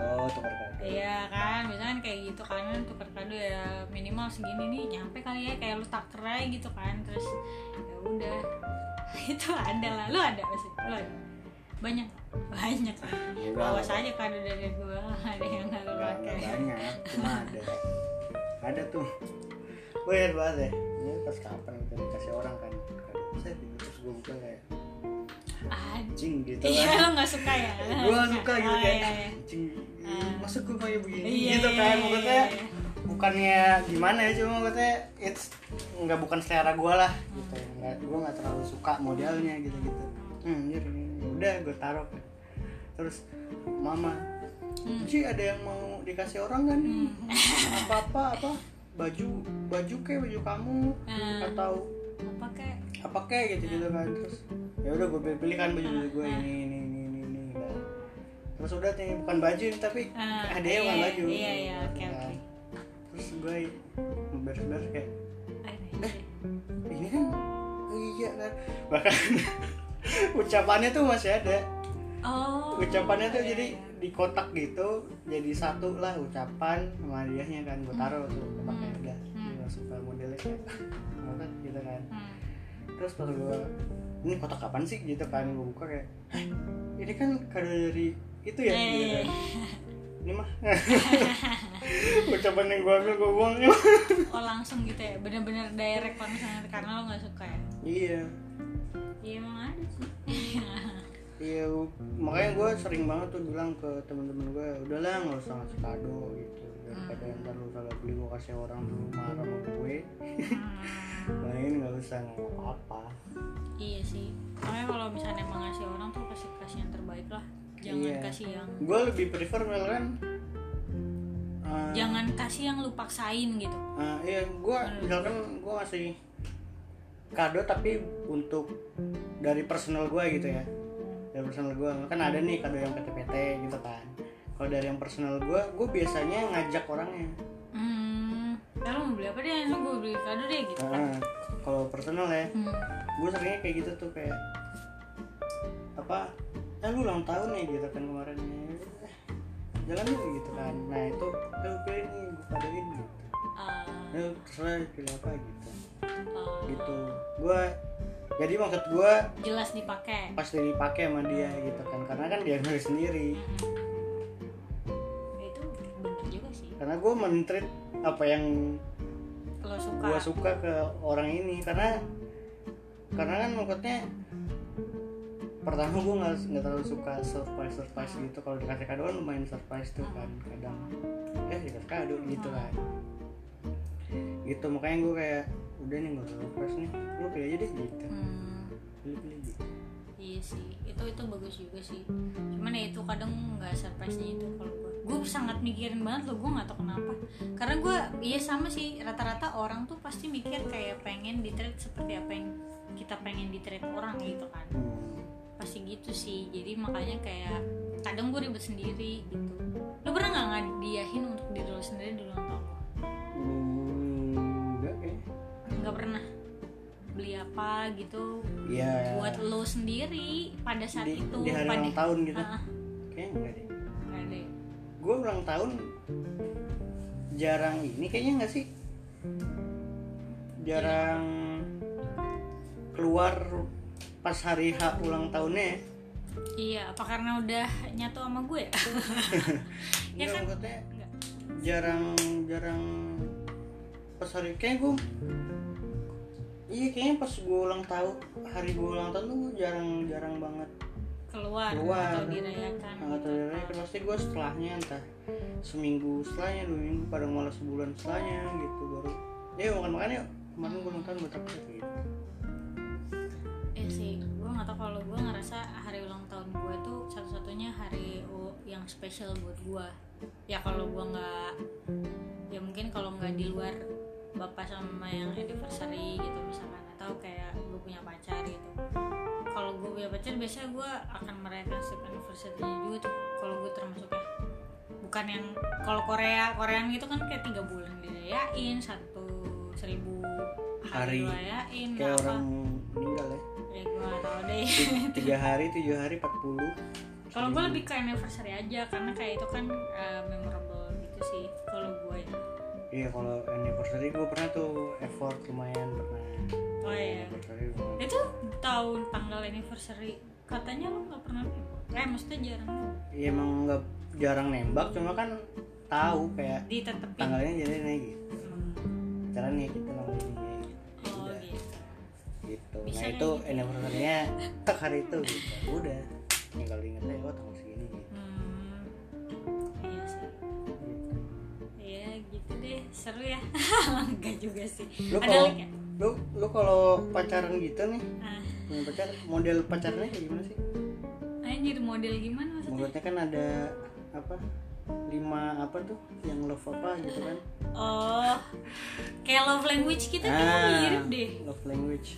[SPEAKER 2] oh tukar kado
[SPEAKER 1] Iya kan, misalkan kayak gitu kan tuker kado ya minimal segini nih nyampe kali ya kayak lu taker aja gitu kan terus ya udah. Itu ada lah, lu ada pasti, lu ada? Banyak? Banyak.
[SPEAKER 2] Enggak.
[SPEAKER 1] awas aja kado dari gua ada yang nggak lu pakai.
[SPEAKER 2] banyak cuma ada. Ada tuh. Ingat banget ya ini pas kapan kita dikasih orang kan. Saya gitu terus gue buka kayak
[SPEAKER 1] anjing
[SPEAKER 2] gitu
[SPEAKER 1] iya
[SPEAKER 2] kan.
[SPEAKER 1] lu nggak suka ya?
[SPEAKER 2] Gue gak suka gitu
[SPEAKER 1] Oh,
[SPEAKER 2] kayak
[SPEAKER 1] iya, iya.
[SPEAKER 2] anjing
[SPEAKER 1] Ah.
[SPEAKER 2] masa gue kayak begini
[SPEAKER 1] Iya,
[SPEAKER 2] gitu
[SPEAKER 1] iya,
[SPEAKER 2] kan.
[SPEAKER 1] iya,
[SPEAKER 2] maksudnya
[SPEAKER 1] iya.
[SPEAKER 2] bukannya gimana ya cuma maksudnya it's nggak bukan selera gue lah gitu nggak gue nggak terlalu suka modelnya gitu gitu hmm ya udah gue taruh. Terus mama
[SPEAKER 1] Hmm.
[SPEAKER 2] Ci ada yang mau dikasih orang kan nih? Apa apa apa? Baju baju kayak baju kamu?
[SPEAKER 1] Hmm.
[SPEAKER 2] atau
[SPEAKER 1] apa kayak
[SPEAKER 2] apa kayak gitu gitu kan. Terus ya udah gue pilih, pilih kan baju baju gue ini ini ini ini ini kan. terus udah nih bukan baju nih, tapi
[SPEAKER 1] Ah,
[SPEAKER 2] ada yang
[SPEAKER 1] iya,
[SPEAKER 2] bukan baju
[SPEAKER 1] iya, iya, oke,
[SPEAKER 2] Nah,
[SPEAKER 1] oke.
[SPEAKER 2] terus gue beres-beres kayak
[SPEAKER 1] eh,
[SPEAKER 2] ini kan oh iya kan bahkan ucapannya tuh masih ada
[SPEAKER 1] oh
[SPEAKER 2] ucapannya tuh
[SPEAKER 1] iya,
[SPEAKER 2] jadi
[SPEAKER 1] iya.
[SPEAKER 2] di kotak gitu jadi satu lah ucapan sama hadiahnya kan gue taruh tuh gue pakai
[SPEAKER 1] Hmm.
[SPEAKER 2] udah
[SPEAKER 1] Hmm.
[SPEAKER 2] suka modelnya kayak gitu kan
[SPEAKER 1] Hmm.
[SPEAKER 2] terus pas gue ini kotak kapan sih? Gitu kan gue buka kayak "Hah, ini kan kado dari itu ya? Gitu
[SPEAKER 1] Eh.
[SPEAKER 2] kan. ini mah. Ucapan yang gue ambil gue buang.
[SPEAKER 1] Oh langsung gitu ya? Bener-bener direct kalau misalnya karena lo nggak suka ya?
[SPEAKER 2] Iya.
[SPEAKER 1] Iya emang ada sih.
[SPEAKER 2] Iya makanya gue sering banget tuh bilang ke teman-teman gue udahlah nggak usah ngasih kado gitu daripada ntar lu salah beli gue kasih orang dulu marah sama gue.
[SPEAKER 1] Hmm,
[SPEAKER 2] main nggak usah nggak apa-apa.
[SPEAKER 1] Iya sih. Makanya kalau misalnya emang ngasih orang tuh kasih kasih yang terbaik lah. Jangan
[SPEAKER 2] Iya.
[SPEAKER 1] kasih yang
[SPEAKER 2] gue lebih prefer misalkan uh,
[SPEAKER 1] jangan kasih yang lu paksain gitu.
[SPEAKER 2] Uh, iya gue misalkan gue ngasih kado tapi untuk dari personal gue gitu ya. Dari personal gue kan ada nih kado yang PT-PT gitu kan kalau dari yang personal gue gue biasanya ngajak orangnya.
[SPEAKER 1] Hmm ya lu mau beli apa deh? Lu gue beli kado deh gitu kan.
[SPEAKER 2] Nah, kalau personal ya.
[SPEAKER 1] Hmm.
[SPEAKER 2] gue seringnya kayak gitu tuh kayak apa eh lu ulang tahun nih gitu kan kemarin. Eh, jalan yuk gitu kan. Nah itu eh lu pilih nih gue kadoin gitu.
[SPEAKER 1] Ah,
[SPEAKER 2] eh terserah pilih apa gitu.
[SPEAKER 1] Ah,
[SPEAKER 2] gitu. Gue jadi maksud gue
[SPEAKER 1] jelas dipakai.
[SPEAKER 2] pasti dipakai sama dia gitu kan. Karena kan dia sendiri.
[SPEAKER 1] Ya,
[SPEAKER 2] karena gue mentreat apa yang
[SPEAKER 1] lo suka.
[SPEAKER 2] gue suka ke orang ini. Karena karena kan maksudnya pertama gue nggak nggak terlalu suka surprise surprise gitu. Kalau dikasih kado kan lumayan surprise tuh kan kadang. Eh dikasih kado gitu kan. Gitu makanya gue kayak udah nih usah surprise nih. Lu pilih aja deh gitu.
[SPEAKER 1] Hmm,
[SPEAKER 2] pilih gitu
[SPEAKER 1] iya sih itu itu bagus juga sih. Cuman ya itu kadang nggak surprise nya itu kalau gue gue sangat mikirin banget loh gue nggak tahu kenapa. Karena gue iya sama sih rata-rata orang tuh pasti mikir kayak pengen di seperti apa yang kita pengen di orang gitu kan. Pasti gitu sih jadi makanya kayak kadang gue ribet sendiri gitu. Lu pernah nggak ngadiahin untuk diri lo sendiri di apa gitu
[SPEAKER 2] Iya.
[SPEAKER 1] buat lo sendiri pada saat
[SPEAKER 2] di,
[SPEAKER 1] itu
[SPEAKER 2] di hari
[SPEAKER 1] pada
[SPEAKER 2] ulang tahun gitu.
[SPEAKER 1] Ah,
[SPEAKER 2] kayaknya enggak deh.
[SPEAKER 1] Nggak ada ya?
[SPEAKER 2] gue ulang tahun jarang ini kayaknya nggak sih? Jarang keluar pas hari H ulang tahunnya ya.
[SPEAKER 1] iya apa karena udah nyatu sama gue? Ya ya
[SPEAKER 2] Nggak,
[SPEAKER 1] kan
[SPEAKER 2] jarang jarang pas hari kayak gue iya kayaknya pas gue ulang tahun hari gue ulang tahun tuh jarang-jarang banget
[SPEAKER 1] keluar,
[SPEAKER 2] Keluar.
[SPEAKER 1] atau dirayakan
[SPEAKER 2] atau dirayakan pasti gue setelahnya entah seminggu setelahnya dua minggu pada malah sebulan setelahnya gitu baru ya makan makan yuk kemarin gue ulang tahun buat apa gitu
[SPEAKER 1] Iya sih, gue nggak tau kalau gue ngerasa hari ulang tahun gue tuh satu-satunya hari yang spesial buat gue. Ya kalau gue nggak, ya mungkin kalau nggak di luar bapak sama yang anniversary gitu misalkan atau kayak gue punya pacar gitu. Kalau gue punya pacar biasanya gue akan merayakan setiap anniversary-nya juga tuh. Kalau gue termasuknya bukan yang kalau Korea Korean gitu kan kayak tiga bulan dirayain satu seribu
[SPEAKER 2] Hari.
[SPEAKER 1] hari dirayain
[SPEAKER 2] kayak
[SPEAKER 1] apa
[SPEAKER 2] orang meninggal ya
[SPEAKER 1] ya gue gak tau deh
[SPEAKER 2] tiga hari tujuh hari empat puluh
[SPEAKER 1] kalau gue lebih ke anniversary aja karena kayak itu kan uh, memorable gitu sih kalau gue ya
[SPEAKER 2] iya kalau anniversary gue pernah tuh effort lumayan pernah.
[SPEAKER 1] Oh iya.
[SPEAKER 2] Anniversary
[SPEAKER 1] itu tahun tanggal anniversary katanya lo nggak pernah nembak. Eh maksudnya jarang.
[SPEAKER 2] Iya emang nggak jarang nembak cuma kan tahu kayak
[SPEAKER 1] ditetepin
[SPEAKER 2] tanggalnya jadi nih gitu.
[SPEAKER 1] Hmm.
[SPEAKER 2] cara nih kita nongol ini ya, gitu.
[SPEAKER 1] oh
[SPEAKER 2] Udah,
[SPEAKER 1] gitu.
[SPEAKER 2] Gitu.
[SPEAKER 1] Bisa
[SPEAKER 2] nah itu
[SPEAKER 1] gitu.
[SPEAKER 2] anniversary-nya tak hari itu. Gitu udah. Tinggal diinget aja oh tanggal segini gitu
[SPEAKER 1] seru ya. Enggak juga sih.
[SPEAKER 2] Lu
[SPEAKER 1] ada ya
[SPEAKER 2] lu lu kalau pacaran gitu nih
[SPEAKER 1] ah.
[SPEAKER 2] punya pacar model pacarnya kayak gimana sih?
[SPEAKER 1] Anjir model gimana maksudnya?
[SPEAKER 2] Menurutnya kan ada apa lima apa tuh yang love apa gitu kan?
[SPEAKER 1] Oh kayak love language kita
[SPEAKER 2] Ah.
[SPEAKER 1] kayaknya mirip deh.
[SPEAKER 2] love language.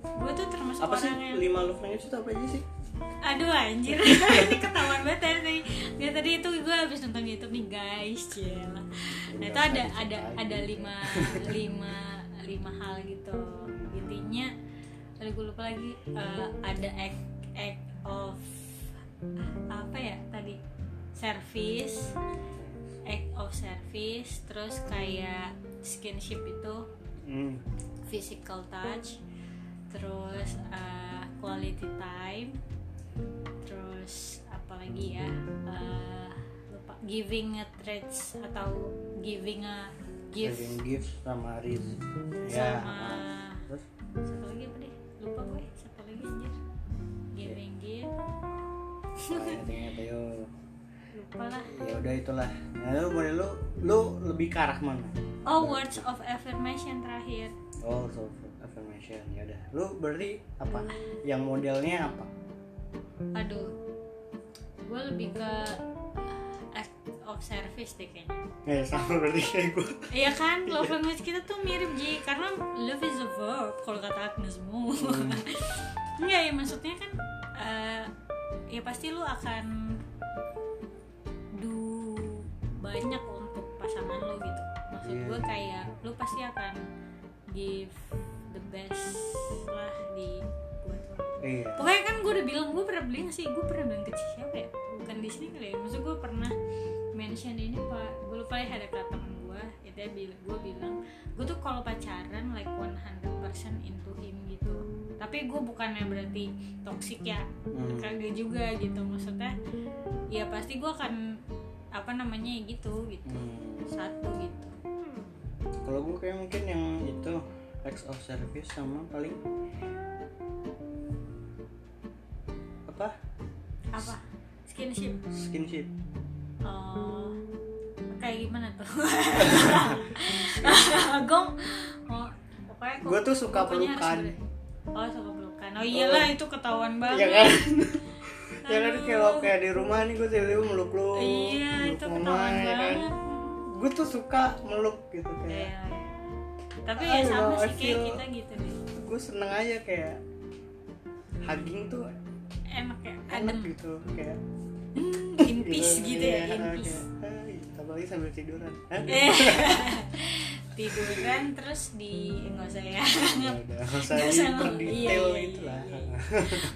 [SPEAKER 1] Gue tuh termasuk
[SPEAKER 2] apa sih
[SPEAKER 1] orang yang
[SPEAKER 2] lima love language itu apa aja sih
[SPEAKER 1] aduh anjir. Ini ketahuan banget ya tadi. Ya tadi itu gue habis nonton YouTube nih guys. Cila nah itu ada ada ada lima lima lima hal gitu. Intinya tadi gue lupa lagi. Eh, ada act act of apa ya tadi? Service. Act of service. Terus kayak skinship itu.
[SPEAKER 2] Hmm.
[SPEAKER 1] physical touch. Terus uh, quality time terus apa lagi ya uh, lupa giving a treats atau giving a gift.
[SPEAKER 2] Giving gift sama Riz
[SPEAKER 1] sama
[SPEAKER 2] ya terus?
[SPEAKER 1] satu lagi apa deh lupa gue satu lagi anjir? Giving gift.
[SPEAKER 2] Ingat ayo
[SPEAKER 1] lupa lah.
[SPEAKER 2] Ya udah itulah. Nah, lu model lu lu lebih ke arah mana?
[SPEAKER 1] Oh words of affirmation terakhir.
[SPEAKER 2] Oh so affirmation. Ya udah. Lu berarti apa? Yang modelnya apa?
[SPEAKER 1] Aduh gue lebih ke act of service deh kayaknya.
[SPEAKER 2] Eh sama berarti kayak gue
[SPEAKER 1] Iya kan, love language kita tuh mirip Ji. Karena love is a verb kalau kata Agnes Mo. Enggak ya maksudnya kan eh, Ya pasti lu akan Do banyak untuk pasangan lo gitu. Maksud
[SPEAKER 2] Iya.
[SPEAKER 1] gue kayak Lu pasti akan give the best lah di
[SPEAKER 2] iya
[SPEAKER 1] Pokoknya kan gue udah bilang, gue pernah bilang sih, gue pernah bilang ke siapa ya? Bukan di sini kali ya, maksud gue pernah mention ini pak, gue lupa ya ada kata temen gue, itu dia bilang, gue bilang, gue tuh kalau pacaran like 100% into him gitu. Tapi gue bukannya berarti toxic ya,
[SPEAKER 2] Hmm.
[SPEAKER 1] kagak juga gitu, maksudnya, ya pasti gue akan apa namanya ya gitu gitu,
[SPEAKER 2] Hmm.
[SPEAKER 1] satu gitu.
[SPEAKER 2] kalau gue kayak mungkin yang itu acts of service sama paling apa
[SPEAKER 1] Apa? Skinship.
[SPEAKER 2] skinship
[SPEAKER 1] Oh, kayak gimana tuh? Gong, oh, pokoknya
[SPEAKER 2] Gua tuh suka pelukan.
[SPEAKER 1] Oh, suka pelukan. Oh iyalah itu ketahuan banget.
[SPEAKER 2] ya kan ya kan
[SPEAKER 1] Aduh.
[SPEAKER 2] kalau kayak di rumah nih gue tiba-tiba meluk lu
[SPEAKER 1] Iya,
[SPEAKER 2] meluk
[SPEAKER 1] itu
[SPEAKER 2] mama,
[SPEAKER 1] ketahuan
[SPEAKER 2] ya kan
[SPEAKER 1] banget.
[SPEAKER 2] gue tuh suka meluk gitu
[SPEAKER 1] Iya,
[SPEAKER 2] kayak
[SPEAKER 1] iya. Tapi
[SPEAKER 2] I
[SPEAKER 1] ya sama sih kayak kita gitu deh.
[SPEAKER 2] gue seneng aja kayak hugging tuh
[SPEAKER 1] Enak ya,
[SPEAKER 2] enak
[SPEAKER 1] adem.
[SPEAKER 2] gitu kayak
[SPEAKER 1] Hmm, in peace gitu ya,
[SPEAKER 2] iya,
[SPEAKER 1] in peace.
[SPEAKER 2] Apalagi sambil tiduran?
[SPEAKER 1] Eh, tiduran terus di nggak usah ya.
[SPEAKER 2] Ya nggak usah detail
[SPEAKER 1] iya, iya,
[SPEAKER 2] gitu lah
[SPEAKER 1] iya, iya.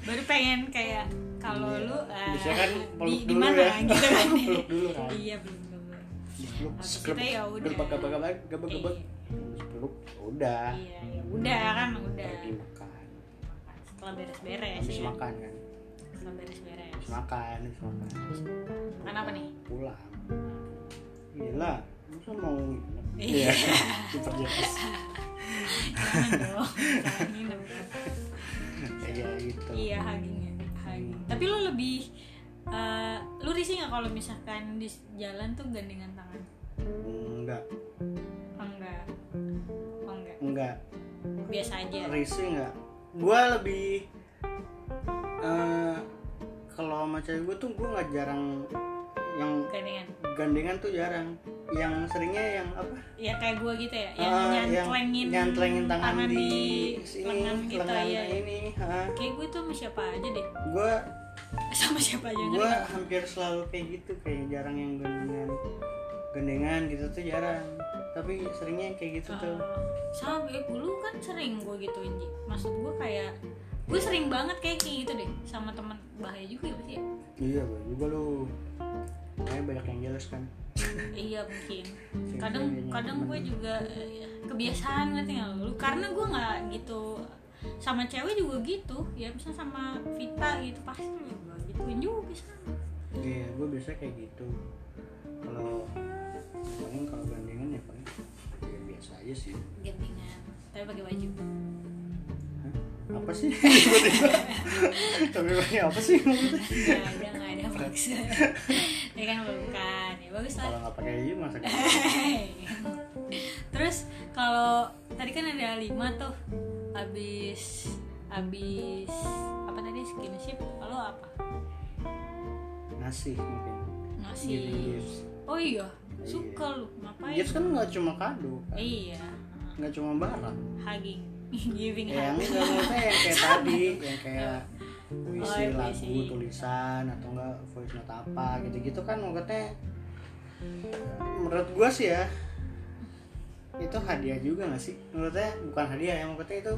[SPEAKER 1] Baru pengen kayak kalau
[SPEAKER 2] Iya.
[SPEAKER 1] lu ah,
[SPEAKER 2] Bisa kan peluk
[SPEAKER 1] di, di mana
[SPEAKER 2] ya.
[SPEAKER 1] gitu kan.
[SPEAKER 2] Peluk dulu kan.
[SPEAKER 1] Iya, belum belum.
[SPEAKER 2] sekelebek,
[SPEAKER 1] itu ya udah.
[SPEAKER 2] gebek, gebek, gebek, gebek.
[SPEAKER 1] Iya.
[SPEAKER 2] peluk udah
[SPEAKER 1] Iya, ya udah kan udah.
[SPEAKER 2] pergi makan
[SPEAKER 1] Setelah beres-beres ya.
[SPEAKER 2] makan kan
[SPEAKER 1] Setelah beres-beres.
[SPEAKER 2] habis makan habis makan.
[SPEAKER 1] Makan apa nih?
[SPEAKER 2] pulang. Gila masa mau nginep?
[SPEAKER 1] Iya. dong jangan nginep.
[SPEAKER 2] Ya gitu.
[SPEAKER 1] Iya hugging ya hugging. Tapi lo lebih eh, lu risih nggak kalau misalkan di jalan tuh gandengan tangan?
[SPEAKER 2] Enggak.
[SPEAKER 1] Oh, enggak. Oh enggak.
[SPEAKER 2] Enggak.
[SPEAKER 1] Biasa aja.
[SPEAKER 2] Risih enggak gua lebih eh kalau sama cewek gue tuh gue nggak jarang yang
[SPEAKER 1] gandengan
[SPEAKER 2] gandengan tuh jarang. Yang seringnya yang apa?
[SPEAKER 1] Ya kayak gue gitu ya yang
[SPEAKER 2] Ah,
[SPEAKER 1] nyantlengin
[SPEAKER 2] nyantlengin tangan, di, sini
[SPEAKER 1] lengan kita
[SPEAKER 2] lengan
[SPEAKER 1] ya
[SPEAKER 2] ini ha.
[SPEAKER 1] kayak gue tuh sama siapa aja deh.
[SPEAKER 2] Gue
[SPEAKER 1] sama siapa aja
[SPEAKER 2] gue hampir selalu kayak gitu kayak jarang yang gandengan gandengan gitu tuh jarang tapi seringnya yang kayak gitu tuh.
[SPEAKER 1] Oh, sama eh, dulu kan sering gue gituin maksud gue kayak gue sering banget kayak kayak gitu deh sama teman bahaya juga ya berarti ya?
[SPEAKER 2] Iya gue juga lu. Kayak banyak yang jelas kan.
[SPEAKER 1] Iya mungkin. Kadang kadang
[SPEAKER 2] temen.
[SPEAKER 1] gue juga eh, kebiasaan ngerti nggak lu? Karena gue nggak gitu sama cewek juga gitu. Ya misalnya sama Vita gitu pasti gue gituin juga sama
[SPEAKER 2] iya gue biasa kayak gitu. Kalau paling kalau gandengan ya paling ya biasa aja sih.
[SPEAKER 1] Gandengan tapi pakai baju?
[SPEAKER 2] Apa sih? Tiba-tiba. Tapi pakai apa sih?
[SPEAKER 1] Nggak ada nggak ada maksud ya kan belum kan ya bagus lah.
[SPEAKER 2] Kalau nggak pakai baju masa gitu
[SPEAKER 1] Terus kalau tadi kan ada lima tuh. Habis habis apa tadi? Skinship lalu apa?
[SPEAKER 2] Ngasih mungkin.
[SPEAKER 1] Ngasih
[SPEAKER 2] gifts.
[SPEAKER 1] oh iya. suka lu. Ngapain?
[SPEAKER 2] Gifts kan nggak cuma kado kan?
[SPEAKER 1] Iya.
[SPEAKER 2] Nggak cuma barang.
[SPEAKER 1] Hugging giving
[SPEAKER 2] ya, yang enggak maksudnya yang kayak tadi yang kayak puisi
[SPEAKER 1] Oh,
[SPEAKER 2] lagu
[SPEAKER 1] puisi.
[SPEAKER 2] tulisan atau enggak voice note apa gitu-gitu kan maksudnya menurut gua sih ya itu hadiah juga gak sih? Menurutnya bukan hadiah ya maksudnya itu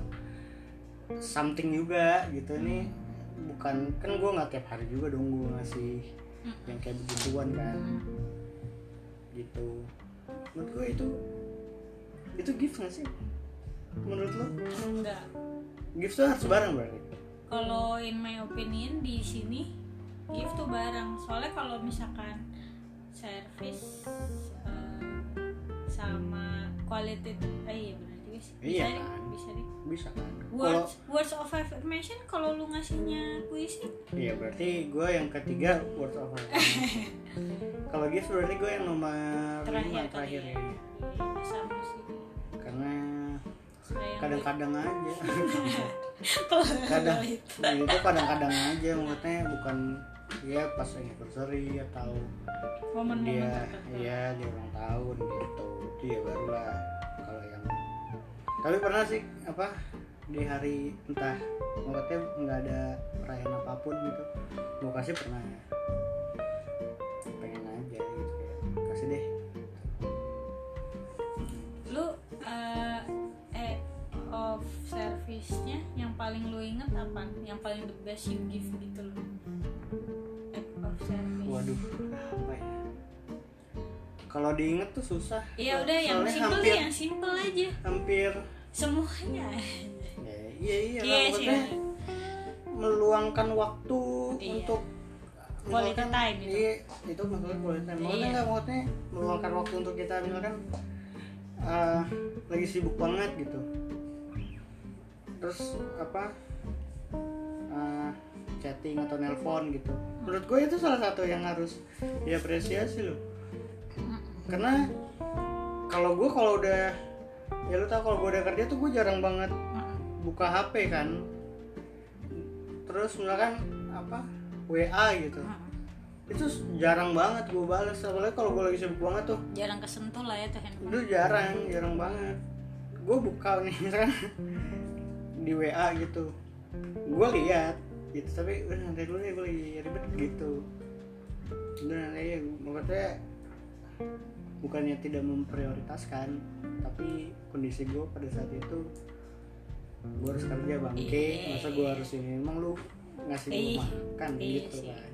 [SPEAKER 2] something juga gitu. Ini bukan kan gua nggak tiap hari juga dong gua ngasih yang kayak begituan kan. Gitu. Menurut gua itu itu gift gak sih menurut lo?
[SPEAKER 1] Enggak.
[SPEAKER 2] Gift tuh harus bareng berarti?
[SPEAKER 1] Kalau in my opinion di sini gift tuh barang soalnya kalau misalkan service eh, sama quality eh iya sih bisa
[SPEAKER 2] Iya.
[SPEAKER 1] deh,
[SPEAKER 2] kan?
[SPEAKER 1] bisa deh
[SPEAKER 2] bisa. Kan
[SPEAKER 1] words words of affirmation kalau lu ngasihnya puisi?
[SPEAKER 2] Iya berarti gue yang ketiga word of affirmation. Kalau gift berarti gue yang nomor
[SPEAKER 1] terakhir
[SPEAKER 2] lima terakhir
[SPEAKER 1] ya.
[SPEAKER 2] ya
[SPEAKER 1] Iya, sama
[SPEAKER 2] kadang-kadang aja.
[SPEAKER 1] Kalau
[SPEAKER 2] kadang
[SPEAKER 1] itu.
[SPEAKER 2] itu kadang-kadang aja maksudnya bukan ya pas anniversary atau
[SPEAKER 1] momen-momen
[SPEAKER 2] dia ya dia ulang tahun gitu itu ya barulah kalau yang tapi pernah sih apa di hari entah maksudnya nggak ada perayaan apa pun gitu mau kasih pernah pengen
[SPEAKER 1] paling lu inget apa yang paling the best you give gitu loh act of service
[SPEAKER 2] waduh apa ya kalau diinget tuh susah
[SPEAKER 1] Iya udah yang
[SPEAKER 2] Soalnya
[SPEAKER 1] simple
[SPEAKER 2] hampir
[SPEAKER 1] deh, yang simple aja.
[SPEAKER 2] hampir
[SPEAKER 1] Semuanya.
[SPEAKER 2] ya, iya iya
[SPEAKER 1] Iya
[SPEAKER 2] lah,
[SPEAKER 1] sih.
[SPEAKER 2] meluangkan waktu
[SPEAKER 1] Iya.
[SPEAKER 2] untuk
[SPEAKER 1] Quality time itu.
[SPEAKER 2] iya itu maksudnya quality time maksudnya
[SPEAKER 1] Iya.
[SPEAKER 2] nggak maksudnya meluangkan waktu untuk kita misalkan eh, lagi sibuk banget gitu terus apa eh, chatting atau nelpon gitu. Menurut gue itu salah satu yang harus diapresiasi loh. Karena kalau gue kalau udah ya lu tau kalau gue udah kerja tuh gue jarang banget buka HP kan. Terus misalkan apa WA gitu. Itu jarang banget gue balas apalagi kalau gue lagi sibuk banget tuh.
[SPEAKER 1] Jarang kesentuh lah ya tuh handphone.
[SPEAKER 2] itu jarang jarang banget. Gue buka nih misalkan di WA gitu. Gue lihat gitu. Tapi udah nanti dulu nih gue lagi ribet gitu. Udah nanti ya maksudnya bukannya tidak memprioritaskan tapi kondisi gue pada saat itu gue harus kerja bangke.
[SPEAKER 1] Iya.
[SPEAKER 2] masa gue harus ini? Emang lu ngasih gue makan
[SPEAKER 1] Iya
[SPEAKER 2] gitu kan.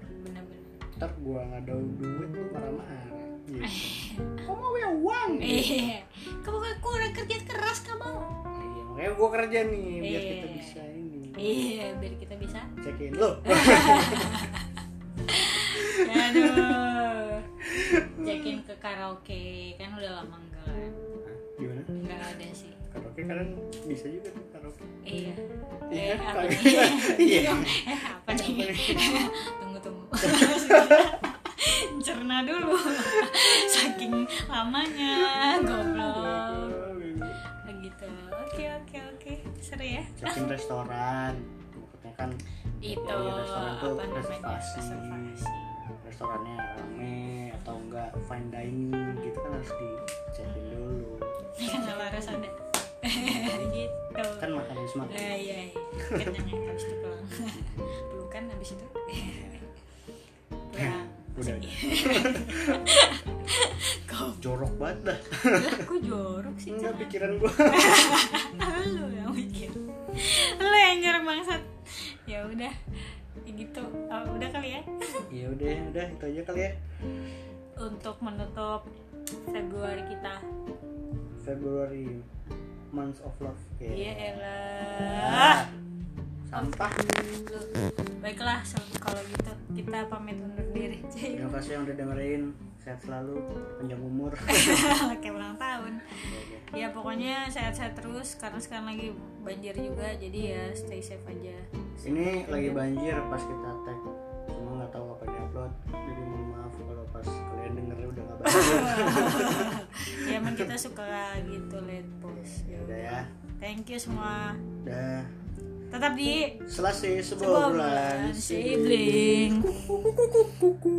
[SPEAKER 2] Ntar gue nggak ada duit lu marah-marah gitu. kok mau uang.
[SPEAKER 1] Kamu kan kurang kerja keras kamu.
[SPEAKER 2] Iya, makanya gue kerja nih biar
[SPEAKER 1] Iya.
[SPEAKER 2] kita bisa ini
[SPEAKER 1] Iya, biar kita bisa.
[SPEAKER 2] cekin lo.
[SPEAKER 1] Aduh. Cekin ke karaoke kan udah lama enggak kan?
[SPEAKER 2] Gimana?
[SPEAKER 1] Enggak ada sih.
[SPEAKER 2] Karaoke kan bisa juga tuh karaoke
[SPEAKER 1] iya
[SPEAKER 2] Iya,
[SPEAKER 1] eh apa
[SPEAKER 2] kagak.
[SPEAKER 1] nih
[SPEAKER 2] Iya.
[SPEAKER 1] eh apa nih tunggu tunggu cerna dulu saking lamanya goblok oke oke oke. Seru ya.
[SPEAKER 2] Checking restoran. Maksudnya kan
[SPEAKER 1] itu
[SPEAKER 2] Iya, restoran tuh reservasi.
[SPEAKER 1] reservasi.
[SPEAKER 2] Restorannya rame atau enggak fine dining gitu kan harus dicekin dulu.
[SPEAKER 1] Kan Laras ada. Gitu.
[SPEAKER 2] Kan makan di Smart
[SPEAKER 1] Eh, iya iya. Kenyang ya habis itu pulang. Pelukan habis itu? Pulang
[SPEAKER 2] udah jorok banget dah.
[SPEAKER 1] Kok jorok sih
[SPEAKER 2] enggak pikiran gua.
[SPEAKER 1] Lu yang mikir. Lu yang jorok bangsat. Ya udah ya gitu. Oh, udah kali ya?
[SPEAKER 2] Ya udah udah itu aja kali ya.
[SPEAKER 1] Untuk menutup Februari kita.
[SPEAKER 2] Februari month of love.
[SPEAKER 1] Iya
[SPEAKER 2] Kayak,
[SPEAKER 1] elah
[SPEAKER 2] sampah.
[SPEAKER 1] Lu, baiklah kalau gitu kita pamit undur diri.
[SPEAKER 2] Terima kasih yang udah dengerin sehat selalu panjang umur.
[SPEAKER 1] Kayak ulang tahun. Ya pokoknya sehat-sehat terus karena sekarang lagi banjir juga jadi ya stay safe aja.
[SPEAKER 2] Ini lagi banjir pas kita tag. Cuma nggak tahu apa di upload jadi mohon maaf kalau pas kalian denger udah nggak banjir.
[SPEAKER 1] Ya emang kita suka gitu late post. Ya
[SPEAKER 2] udah ya.
[SPEAKER 1] thank you semua.
[SPEAKER 2] Udah
[SPEAKER 1] tetap di
[SPEAKER 2] selesai sebuah bulan kuku, kuku.